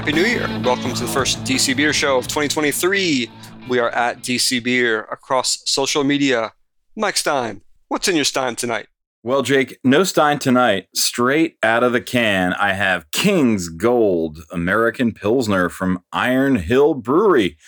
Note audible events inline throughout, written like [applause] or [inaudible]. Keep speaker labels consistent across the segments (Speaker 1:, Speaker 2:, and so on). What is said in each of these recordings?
Speaker 1: Happy New Year. Welcome to the first DC Beer Show of 2023. We are at DC Beer across social media. Mike Stein, what's in your Stein tonight?
Speaker 2: Well, Jake, no Stein tonight. Straight out of the can, I have King's Gold American Pilsner from Iron Hill Brewery.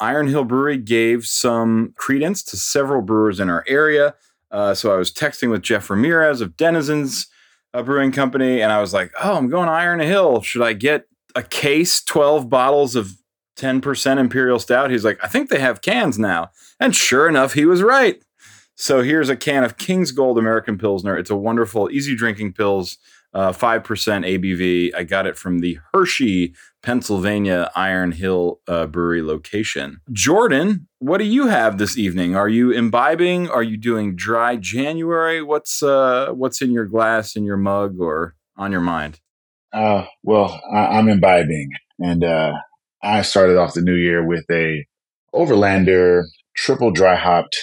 Speaker 2: Iron Hill Brewery gave some credence to several brewers in our area. Uh, so I was texting with Jeff Ramirez of Denizens uh, Brewing Company, and I was like, "Oh, I'm going Iron Hill. Should I get a case, 12 bottles of 10% Imperial Stout?" He's like, "I think they have cans now." And sure enough, he was right. So here's a can of King's Gold American Pilsner. It's a wonderful, easy drinking pils, uh, 5% ABV. I got it from the Hershey, Pennsylvania Iron Hill uh, Brewery location. Jordan, what do you have this evening? Are you imbibing? Are you doing dry January? What's uh, what's in your glass, in your mug, or on your mind?
Speaker 3: Uh, well, I, am imbibing, and uh, I started off the new year with a Overlander triple dry hopped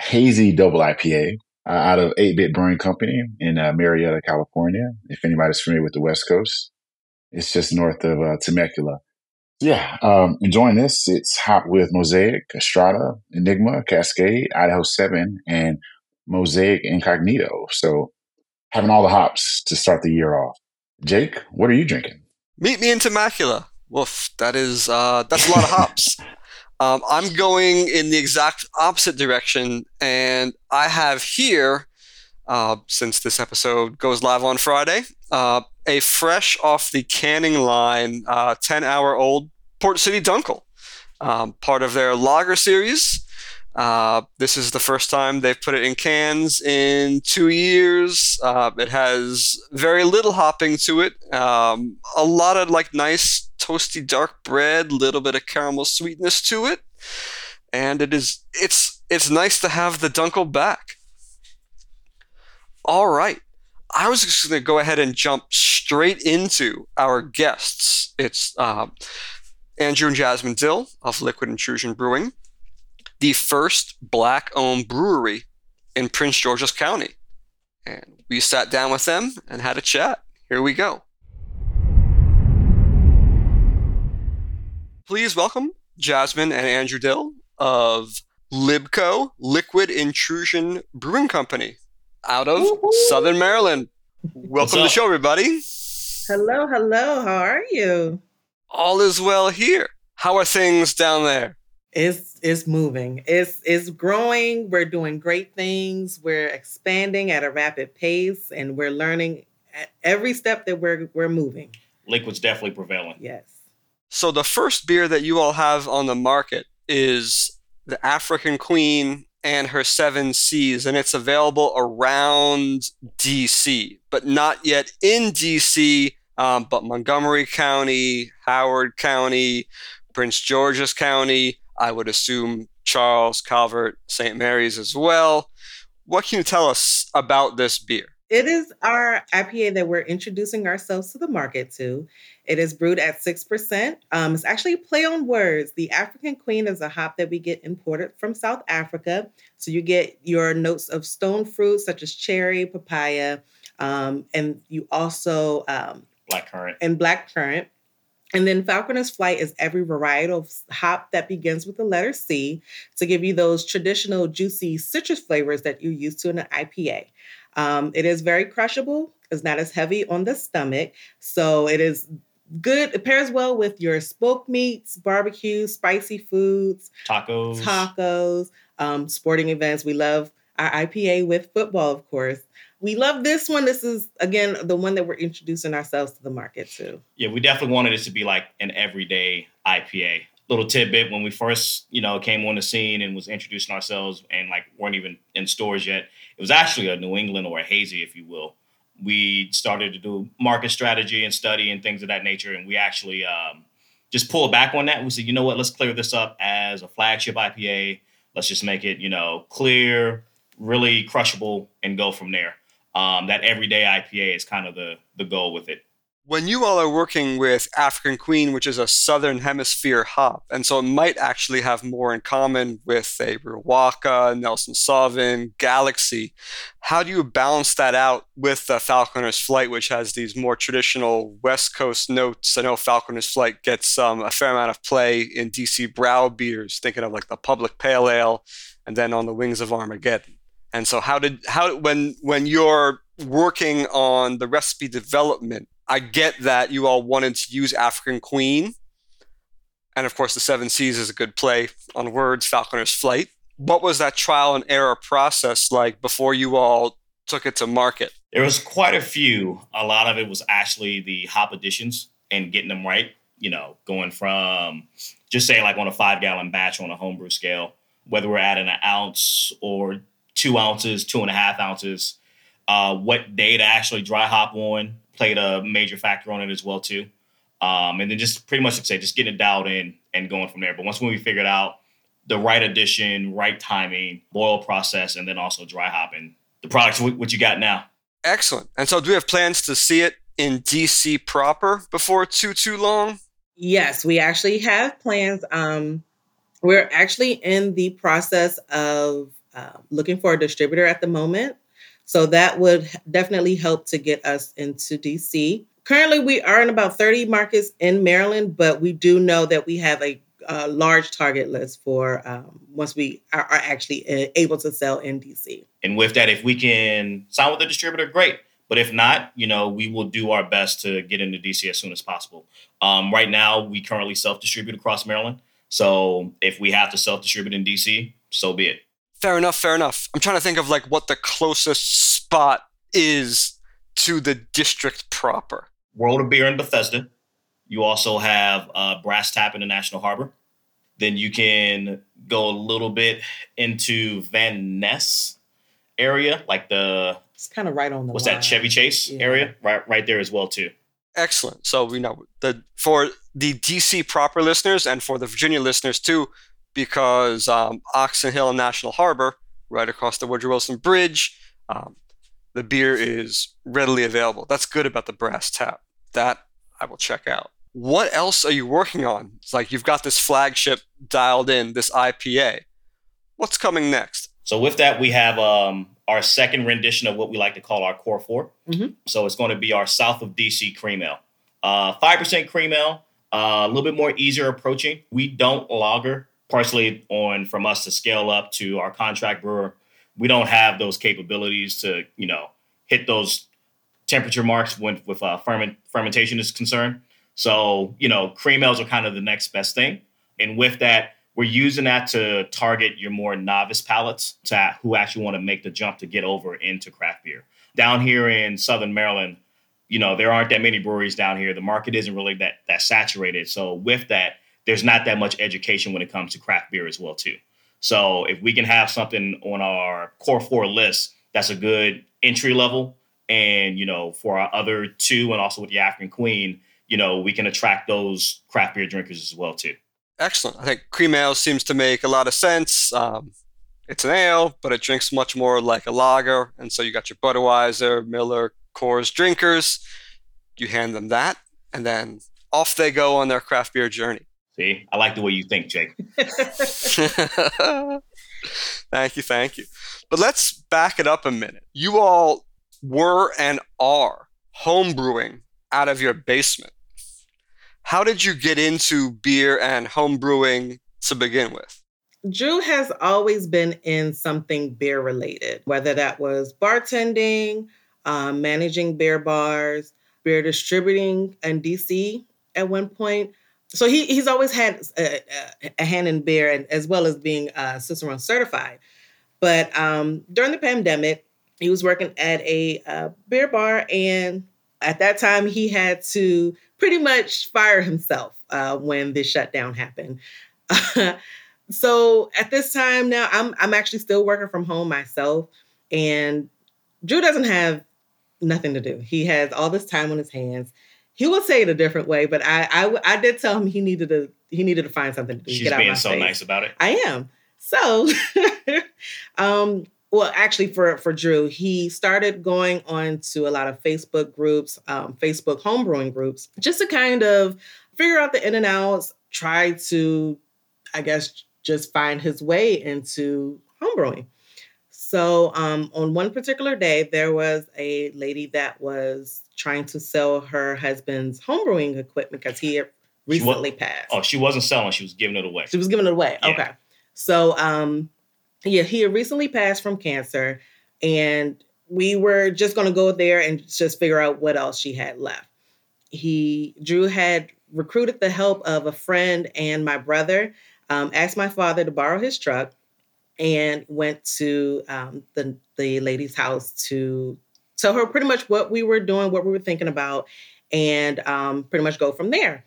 Speaker 3: hazy double IPA uh, out of 8 Bit Brewing Company in uh, Murrieta, California. If anybody's familiar with the West Coast, it's just north of uh, Temecula. Yeah, um, enjoying this. It's hot with Mosaic, Strata, Enigma, Cascade, Idaho 7, and Mosaic Incognito. So having all the hops to start the year off. Jake, what are you drinking?
Speaker 1: Meet me in Temecula. Woof, that is uh, that's a lot of hops. [laughs] Um, I'm going in the exact opposite direction, and I have here, uh, since this episode goes live on Friday, uh, a fresh off the canning line, uh, 10 hour old Port City Dunkel, um, part of their lager series. Uh, this is the first time they've put it in cans in two years. Uh, it has very little hopping to it. Um, a lot of like nice toasty dark bread, little bit of caramel sweetness to it, and it is it's it's nice to have the Dunkel back. All right. I was just going to go ahead and jump straight into our guests. It's uh, Andrew and Jasmine Dill of Liquid Intrusion Brewing, the first black owned brewery in Prince George's County. And we sat down with them and had a chat. Here we go. please welcome Jasmine and Andrew Dill of Libco, Liquid Intrusion Brewing Company, out of Woo-hoo. Southern Maryland. Welcome to the show, everybody.
Speaker 4: Hello, hello. How are you?
Speaker 1: All is well here. How are things down there?
Speaker 4: It's it's moving. It's it's growing. We're doing great things. We're expanding at a rapid pace, and we're learning at every step that we're we're moving.
Speaker 5: Liquid's definitely prevailing.
Speaker 4: Yes.
Speaker 1: So the first beer that you all have on the market is the African Queen and her seven Seas, and it's available around DC, but not yet in DC. Um, but Montgomery County, Howard County, Prince George's County, I would assume Charles, Calvert, St. Mary's as well. What can you tell us about this beer?
Speaker 4: It is our IPA that we're introducing ourselves to the market to. It is brewed at 6%. Um, it's actually a play on words. The African Queen is a hop that we get imported from South Africa. So you get your notes of stone fruit, such as cherry, papaya, um, and you also. Um,
Speaker 5: black currant.
Speaker 4: And black currant. And then Falconer's Flight is every varietal hop that begins with the letter C to give you those traditional juicy citrus flavors that you're used to in an IPA. Um, it is very crushable. It's not as heavy on the stomach. So it is good. It pairs well with your smoked meats, barbecue, spicy foods,
Speaker 5: tacos,
Speaker 4: tacos, um, sporting events. We love our IPA with football, of course. We love this one. This is again the one that we're introducing ourselves to the market to.
Speaker 5: Yeah, we definitely wanted it to be like an everyday IPA. Little tidbit when we first, you know, came on the scene and was introducing ourselves and like weren't even in stores yet. It was actually a New England or a hazy, if you will we started to do market strategy and study and things of that nature. And we actually um, just pulled back on that. We said, you know what, let's clear this up as a flagship IPA. Let's just make it, you know, clear, really crushable, and go from there. Um, that everyday IPA is kind of the the goal with it.
Speaker 1: when you all are working with African Queen, which is a Southern Hemisphere hop, and so it might actually have more in common with a Riwaka, Nelson Sauvin, Galaxy, how do you balance that out with the Falconer's Flight, which has these more traditional West Coast notes? I know Falconer's Flight gets um, a fair amount of play in DC Brau beers, thinking of like the Public Pale Ale, and then on the Wings of Armageddon. And so, how did how when when you're working on the recipe development? I get that you all wanted to use African Queen. And of course, the Seven Seas is a good play on words, Falconer's Flight. What was that trial and error process like before you all took it to market?
Speaker 5: There was quite a few. A lot of it was actually the hop additions and getting them right. You know, going from just say like on a five gallon batch on a homebrew scale, whether we're adding an ounce or two ounces, two and a half ounces, uh, what day to actually dry hop on, played a major factor on it as well too. Um, and then just pretty much like say just getting it dialed in and going from there. But once when we figured out the right addition, right timing, boil process, and then also dry hopping, the product's what you got now.
Speaker 1: Excellent. And so, do we have plans to see it in DC proper before too too long?
Speaker 4: Yes, we actually have plans. Um, we're actually in the process of uh, looking for a distributor at the moment. So that would definitely help to get us into DC. Currently, we are in about 30 markets in Maryland, but we do know that we have a, a large target list for um, once we are, are actually uh, able to sell in DC.
Speaker 5: And with that, if we can sign with the distributor, great. But if not, you know, we will do our best to get into DC as soon as possible. Um, right now, we currently self distribute across Maryland. So if we have to self distribute in DC, so be it.
Speaker 1: Fair enough, fair enough. I'm trying to think of like what the closest spot is to the district proper.
Speaker 5: World of Beer in Bethesda. You also have uh, Brass Tap in the National Harbor. Then you can go a little bit into Van Ness area, like the
Speaker 4: it's kind of right on the
Speaker 5: what's
Speaker 4: line.
Speaker 5: that Chevy Chase yeah. area, right right there as well too.
Speaker 1: Excellent. So we know the for the DC proper listeners and for the Virginia listeners too, because um, Oxon Hill and National Harbor, right across the Woodrow Wilson Bridge, um, the beer is readily available. That's good about the brass tap. That I will check out. What else are you working on? It's like you've got this flagship dialed in, this IPA. What's coming next?
Speaker 5: So with that, we have um, our second rendition of what we like to call our core 4 mm-hmm. So it's going to be our South of DC cream ale, uh, five percent cream ale, uh, a little bit more easier approaching. We don't lager partially on from us to scale up to our contract brewer. We don't have those capabilities to, you know, hit those temperature marks when with uh, ferment, fermentation is concerned. So, you know, cream ales are kind of the next best thing. And with that, we're using that to target your more novice palates to who actually want to make the jump to get over into craft beer. Down here in Southern Maryland, you know, there aren't that many breweries down here. The market isn't really that that saturated. So with that, there's not that much education when it comes to craft beer as well too. So if we can have something on our core four list that's a good entry level, and you know for our other two, and also with the African Queen, you know we can attract those craft beer drinkers as well too.
Speaker 1: Excellent. I think cream ale seems to make a lot of sense. Um, it's an ale, but it drinks much more like a lager, and so you got your Budweiser, Miller, Coors drinkers. You hand them that, and then off they go on their craft beer journey.
Speaker 5: See, I like the way you think, Jake. [laughs] [laughs]
Speaker 1: thank you, thank you. But let's back it up a minute. You all were and are homebrewing out of your basement. How did you get into beer and homebrewing to begin with?
Speaker 4: Drew has always been in something beer related, whether that was bartending, um, managing beer bars, beer distributing in DC at one point so he he's always had a, a, hand in beer and as well as being uh, Cicerone certified. But um, during the pandemic, he was working at a uh, beer bar, and at that time, he had to pretty much fire himself uh, when the shutdown happened. [laughs] so at this time now, I'm I'm actually still working from home myself, and Drew doesn't have nothing to do. He has all this time on his hands he will say it a different way, but I, I, I did tell him he needed to he needed to find something to do.
Speaker 5: She's being so face. nice about it.
Speaker 4: I am. So, [laughs] um, well, actually, for for Drew, he started going on to a lot of Facebook groups, um, Facebook homebrewing groups, just to kind of figure out the in and outs. Try to, I guess, just find his way into homebrewing. So, um, on one particular day, there was a lady that was trying to sell her husband's homebrewing equipment because he had recently passed.
Speaker 5: Oh, she wasn't selling; she was giving it away.
Speaker 4: She was giving it away.
Speaker 5: Yeah.
Speaker 4: Okay. So, um, yeah, he had recently passed from cancer, and we were just going to go there and just figure out what else she had left. He, Drew, had recruited the help of a friend and my brother. Um, asked my father to borrow his truck, and went to um, the the lady's house to tell her pretty much what we were doing, what we were thinking about, and um, pretty much go from there.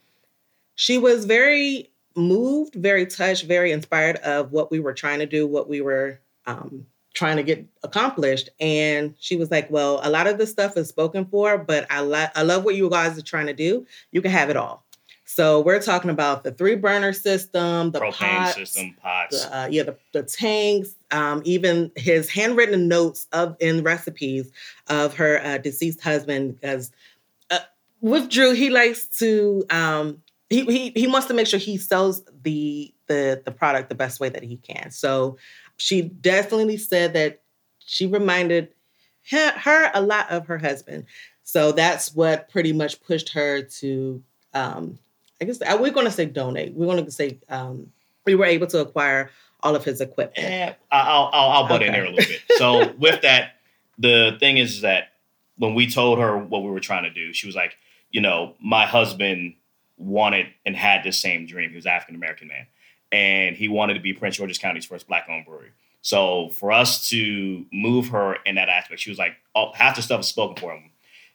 Speaker 4: She was very moved, very touched, very inspired of what we were trying to do, what we were um, trying to get accomplished. And she was like, "Well, a lot of this stuff is spoken for, but I lo- I love what you guys are trying to do. You can have it all." So we're talking about the three burner system, the
Speaker 5: Propane
Speaker 4: pots,
Speaker 5: system, pots.
Speaker 4: the, uh, yeah, the, the tanks, um, even his handwritten notes of in recipes of her uh, deceased husband. Because uh, with Drew, he likes to um, he, he he wants to make sure he sells the the the product the best way that he can. So she definitely said that she reminded her, her a lot of her husband. So that's what pretty much pushed her to um, I guess uh, we're going to say donate. We're going to say um, we were able to acquire all of his equipment.
Speaker 5: Eh, I- I'll, I'll, I'll butt in there a little bit. So [laughs] with that, the thing is that when we told her what we were trying to do, she was like, you know, my husband wanted and had the same dream. He was African American man, and he wanted to be Prince George's County's first black-owned brewery. So for us to move her in that aspect, she was like, oh, half the stuff is spoken for him.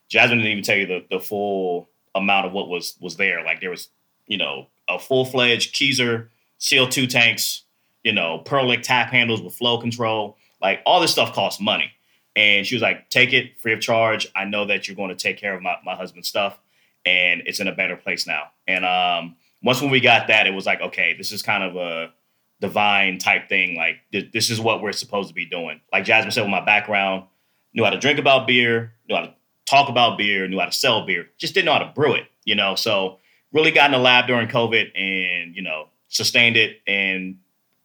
Speaker 5: Jasmine didn't even tell you the, the full amount of what was was there. Like there was, you know, a full fledged Keyser CO2 tanks, you know, Perlick tap handles with flow control. Like all this stuff costs money. And she was like, take it free of charge. I know that you're going to take care of my, my husband's stuff and it's in a better place now. And um, once when we got that, it was like, okay, this is kind of a divine type thing. Like th- this is what we're supposed to be doing. Like Jasmine said, with my background, knew how to drink about beer, knew how to talk about beer, knew how to sell beer, just didn't know how to brew it, you know? So really got in the lab during COVID and, you know, sustained it. And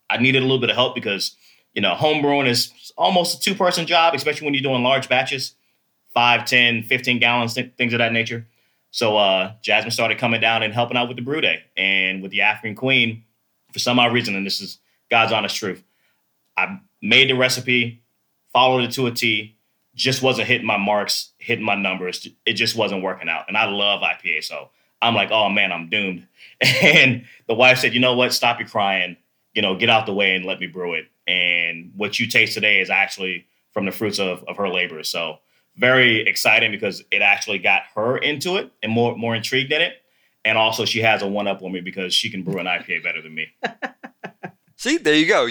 Speaker 5: I needed a little bit of help because, you know, home brewing is almost a two person job, especially when you're doing large batches, 5, 10, 15 gallons, th- things of that nature. So uh, Jasmine started coming down and helping out with the brew day and with the African Queen. For some odd reason, and this is God's honest truth, I made the recipe, followed it to a T, just wasn't hitting my marks, hitting my numbers. It just wasn't working out. And I love IPA, so I'm like, oh man, I'm doomed. [laughs] And the wife said, you know what? Stop your crying. You know, get out the way and let me brew it. And what you taste today is actually from the fruits of, of her labor. So very exciting because it actually got her into it and more more intrigued in it. And also she has a one up on me because she can brew an IPA better than me. [laughs]
Speaker 1: See, there you go.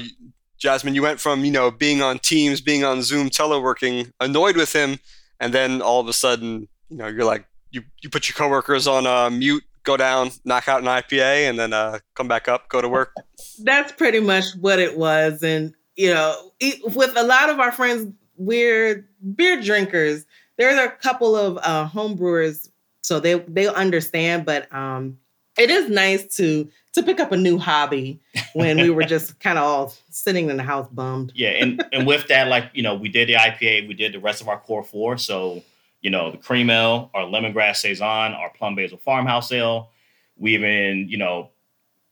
Speaker 1: Jasmine, you went from, you know, being on Teams, being on Zoom, teleworking, annoyed with him, and then all of a sudden, you know, you're like, you, you put your coworkers on uh, mute, go down, knock out an IPA, and then uh, come back up, go to work.
Speaker 4: That's pretty much what it was. And, you know, e- with a lot of our friends, we're beer drinkers. There's a couple of uh, home brewers, so they they understand. But um, it is nice to to pick up a new hobby when we were just [laughs] kind of all sitting in the house bummed.
Speaker 5: Yeah, and and with that, like you know, we did the IPA, we did the rest of our core four. So you know, the cream ale, our lemongrass saison, our plum basil farmhouse ale. We even you know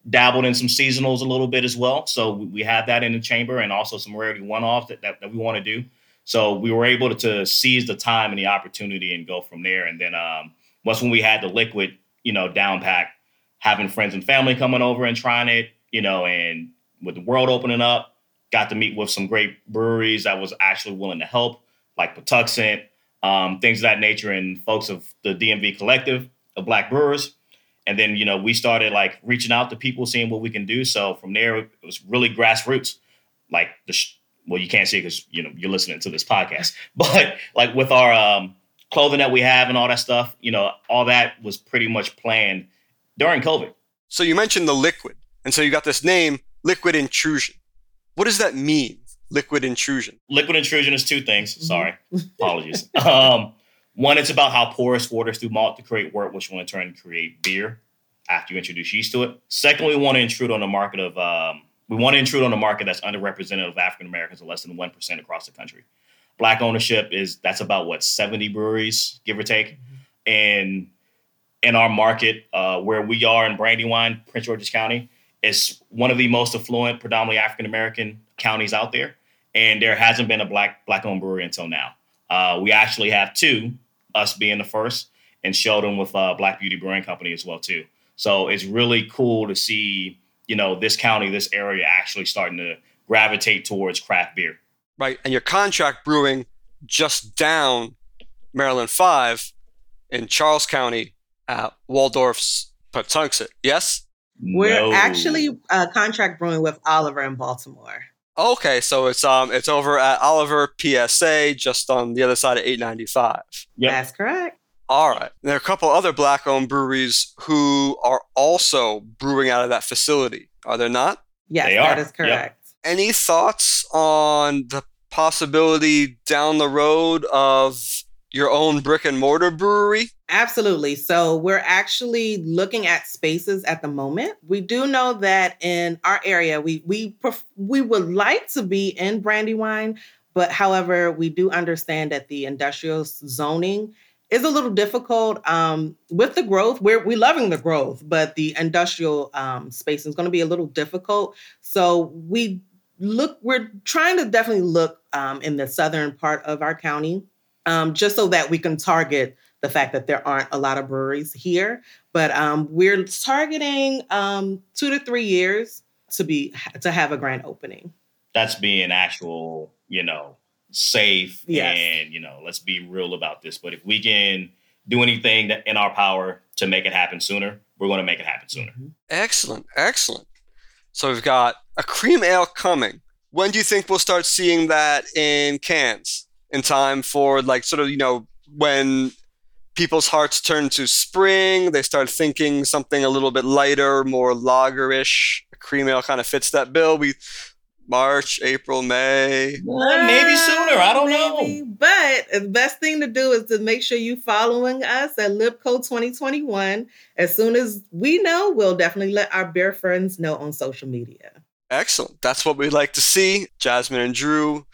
Speaker 5: dabbled in some seasonals a little bit as well. So we, have that in the chamber, and also some rarity one offs that, that that we want to do. So we were able to, to seize the time and the opportunity and go from there. And then um, once when we had the liquid, you know, down pack, having friends and family coming over and trying it, you know, and with the world opening up, got to meet with some great breweries that was actually willing to help, like Patuxent, um, things of that nature, and folks of the DMV collective of Black brewers. And then, you know, we started like reaching out to people, seeing what we can do. So from there, it was really grassroots. Like the, sh- well, you can't see because, you know, you're listening to this podcast, [laughs] but like with our um, clothing that we have and all that stuff, you know, all that was pretty much planned during COVID.
Speaker 1: So you mentioned the liquid, and so you got this name, Liquid Intrusion. What does that mean? Liquid Intrusion?
Speaker 5: Liquid intrusion is two things.
Speaker 4: Mhm.
Speaker 5: Sorry, [laughs] apologies. Um, one, it's about how porous waters through malt to create wort, which will in turn create beer after you introduce yeast to it. Second, we want to intrude on the market of um, we want to intrude on the market that's underrepresented of African Americans, or less than one percent across the country. Black ownership is that's about what seventy breweries, give or take, and in our market uh, where we are in Brandywine, Prince George's County, it's one of the most affluent, predominantly African American counties out there and there hasn't been a black black owned brewery until now. Uh, we actually have two, us being the first, and Sheldon with uh, Black Beauty Brewing Company as well too. So it's really cool to see you know this county, this area actually starting to gravitate towards craft beer.
Speaker 1: Right. And your contract brewing just down Maryland 5 in Charles County at Waldorf's Patuxent. Yes?
Speaker 4: We're
Speaker 5: No.
Speaker 4: actually uh, contract brewing with Oliver in Baltimore.
Speaker 1: Okay, so it's um it's over at Oliver PSA just on the other side of 895.
Speaker 5: Yep.
Speaker 4: That's correct.
Speaker 1: All right. There are a couple other black owned breweries who are also brewing out of that facility. Are there not?
Speaker 4: Yes,
Speaker 5: They
Speaker 4: that
Speaker 5: are.
Speaker 4: is correct.
Speaker 1: Any thoughts on the possibility down the road of your own brick and mortar brewery?
Speaker 4: Absolutely. So we're actually looking at spaces at the moment. We do know that in our area, we we pref- we would like to be in Brandywine, but however, we do understand that the industrial zoning is a little difficult um, with the growth. We're we loving the growth, but the industrial um, space is going to be a little difficult. So we look. We're trying to definitely look um, in the southern part of our county, um, just so that we can target the fact that there aren't a lot of breweries here. But um, we're targeting um, two to three years to be to have a grand opening.
Speaker 5: That's being actual, you know, safe
Speaker 4: Yes.
Speaker 5: and you know, let's be real about this. But if we can do anything that in our power to make it happen sooner, we're going to make it happen sooner.
Speaker 1: Excellent, excellent. So we've got a cream ale coming. When do you think we'll start seeing that in cans? In time for like sort of, you know, when people's hearts turn to spring, they start thinking something a little bit lighter, more lagerish. A cream ale kind of fits that bill. We March, April, May.
Speaker 5: Well, maybe sooner. I don't
Speaker 4: Maybe.
Speaker 5: know.
Speaker 4: But the best thing to do is to make sure you following us at Libco 2021. As soon as we know, we'll definitely let our bear friends know on social media.
Speaker 1: Excellent. That's what we'd like to see. Jasmine and Drew,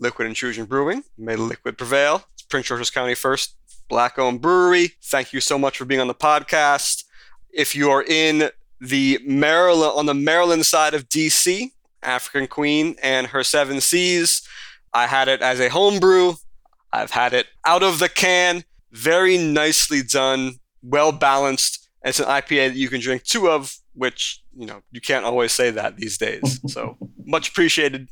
Speaker 1: Liquid Intrusion Brewing. May the liquid prevail. It's Prince George's County first black owned brewery. Thank you so much for being on the podcast. If you are in the Maryland on the Maryland side of DC, African Queen and her seven Seas, I had it as a home brew. I've had it out of the can. Very nicely done, well balanced. It's an IPA that you can drink two of, which, you know, you can't always say that these days. So much appreciated.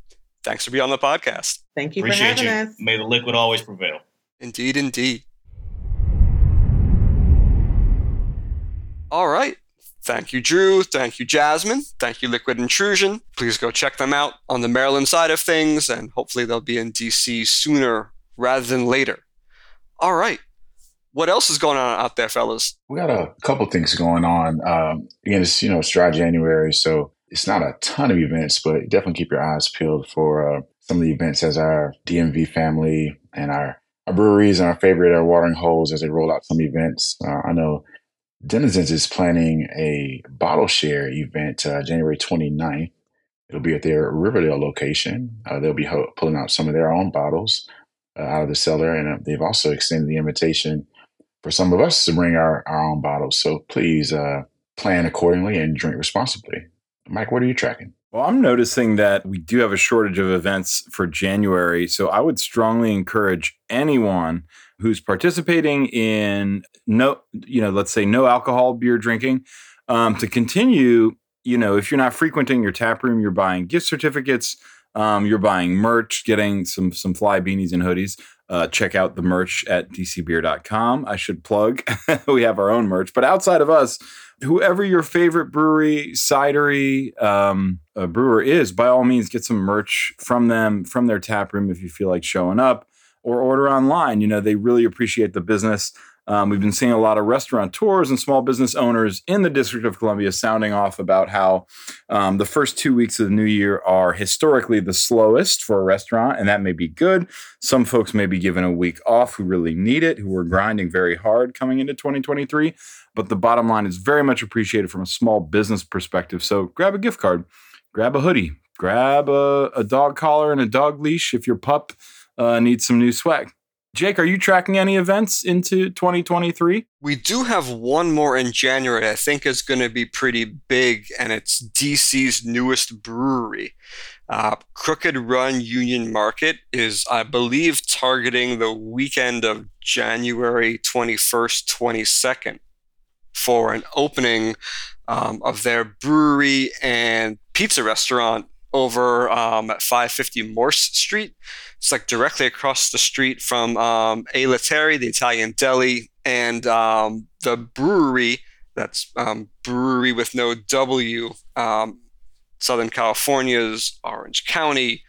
Speaker 1: Thanks for being on the podcast.
Speaker 4: Thank you
Speaker 5: Appreciate
Speaker 4: for
Speaker 5: you.
Speaker 4: us.
Speaker 5: May the liquid always prevail.
Speaker 1: Indeed, indeed. All right. Thank you, Drew. Thank you, Jasmine. Thank you, Liquid Intrusion. Please go check them out on the Maryland side of things, and hopefully they'll be in DC sooner rather than later. All right. What else is going on out there, fellas?
Speaker 3: We got a couple things going on. Um, again, it's you know it's dry January, so it's not a ton of events, but definitely keep your eyes peeled for uh, some of the events as our DMV family and our, our breweries and our favorite our watering holes as they roll out some events. Uh, I know Denizens is planning a bottle share event uh, January 29th. It'll be at their Riverdale location. Uh, they'll be ho- pulling out some of their own bottles uh, out of the cellar, and uh, they've also extended the invitation for some of us to bring our, our own bottles. So please uh, plan accordingly and drink responsibly. Mike, what are you tracking?
Speaker 2: Well, I'm noticing that we do have a shortage of events for January. So I would strongly encourage anyone who's participating in no, you know, let's say no alcohol beer drinking, um, to continue. You know, if you're not frequenting your tap room, you're buying gift certificates, um, you're buying merch, getting some some fly beanies and hoodies. Uh, check out the merch at dcbeer.com. I should plug. [laughs] we have our own merch, but outside of us, whoever your favorite brewery, cidery, um, brewer is, by all means, get some merch from them, from their tap room if you feel like showing up, or order online. You know, they really appreciate the business. Um, we've been seeing a lot of restaurateurs and small business owners in the District of Columbia sounding off about how um, the first two weeks of the new year are historically the slowest for a restaurant, and that may be good. Some folks may be given a week off who really need it, who are grinding very hard coming into 2023. But the bottom line is very much appreciated from a small business perspective. So grab a gift card, grab a hoodie, grab a, a dog collar and a dog leash if your pup uh, needs some new swag. Jake, are you tracking any events into 2023?
Speaker 1: We do have one more in January I think is going to be pretty big, and it's DC's newest brewery. Uh, Crooked Run Union Market is, I believe, targeting the weekend of January 21st, 22nd for an opening um, of their brewery and pizza restaurant over um, at 550 Morse Street. It's like directly across the street from um, A Litteri, the Italian deli, and um, the Bruery. That's um, brewery with no W. Um, Southern California's Orange County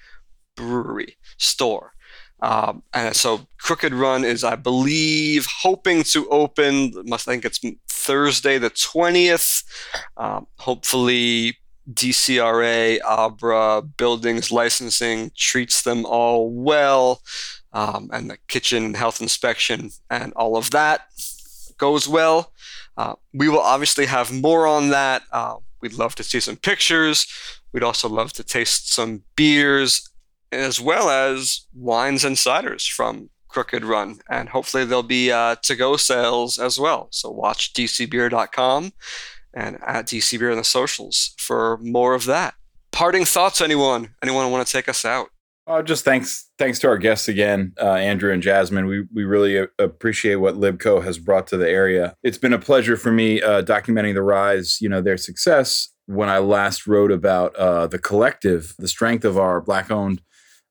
Speaker 1: Bruery store. Um, and so Crooked Run is, I believe, hoping to open. Must think it's Thursday the twentieth. Um, hopefully, DCRA, Abra, buildings licensing treats them all well, um, and the kitchen health inspection and all of that goes well. Uh, we will obviously have more on that. Uh, we'd love to see some pictures. We'd also love to taste some beers as well as wines and ciders from Crooked Run. And hopefully there'll be uh, to go sales as well. So watch dcbeer.com and at DC Beer on the socials for more of that. Parting thoughts, anyone? Anyone want to take us out?
Speaker 2: Oh, just thanks, thanks to our guests again, uh, Andrew and Jasmine. We we really a- appreciate what Libco has brought to the area. It's been a pleasure for me uh, documenting the rise, you know, their success. When I last wrote about uh, the collective, the strength of our black-owned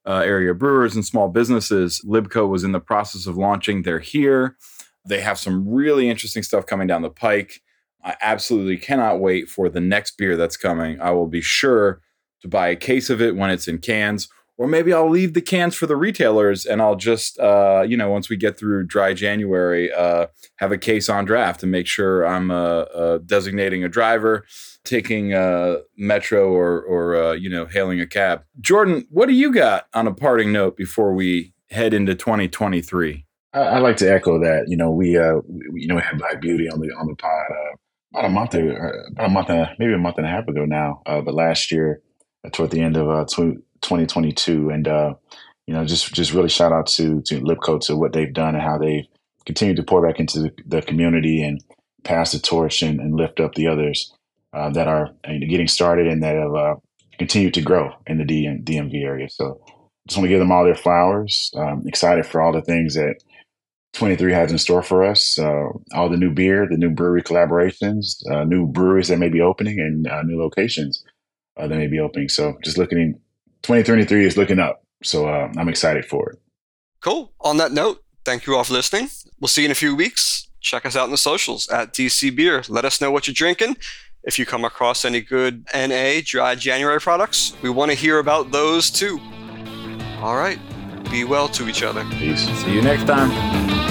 Speaker 2: uh, area brewers and small businesses, Libco was in the process of launching. They're here. They have some really interesting stuff coming down the pike. I absolutely cannot wait for the next beer that's coming. I will be sure to buy a case of it when it's in cans, or maybe I'll leave the cans for the retailers and I'll just, uh, you know, once we get through dry January, uh, have a case on draft and make sure I'm uh, uh designating a driver, taking uh, metro or, or uh, you know, hailing a cab. Jordan, what do you got on a parting note before we head into 2023? I,
Speaker 3: like to echo that. You know, we, we, you know, we had Black Beauty on the on the pod about a month ago, about a month, and, maybe a month and a half ago now. Uh, but last year, uh, toward the end of uh, 2022, and uh, you know, just just really shout out to to Libco to what they've done and how they've continued to pour back into the, community and pass the torch and, and lift up the others uh, that are getting started and that have uh, continued to grow in the DM, DMV area. So, just want to give them all their flowers. Um, excited for all the things that 23 has in store for us. Uh, all the new beer, the new brewery collaborations, uh, new breweries that may be opening, and uh, new locations uh, that may be opening. So just looking in 2023 is looking up. So uh, I'm excited for it.
Speaker 1: Cool. On that note, thank you all for listening. We'll see you in a few weeks. Check us out in the socials at DC Beer. Let us know what you're drinking. If you come across any good NA dry January products, we want to hear about those too. All right. Be well to each other.
Speaker 3: Peace.
Speaker 2: See you next time.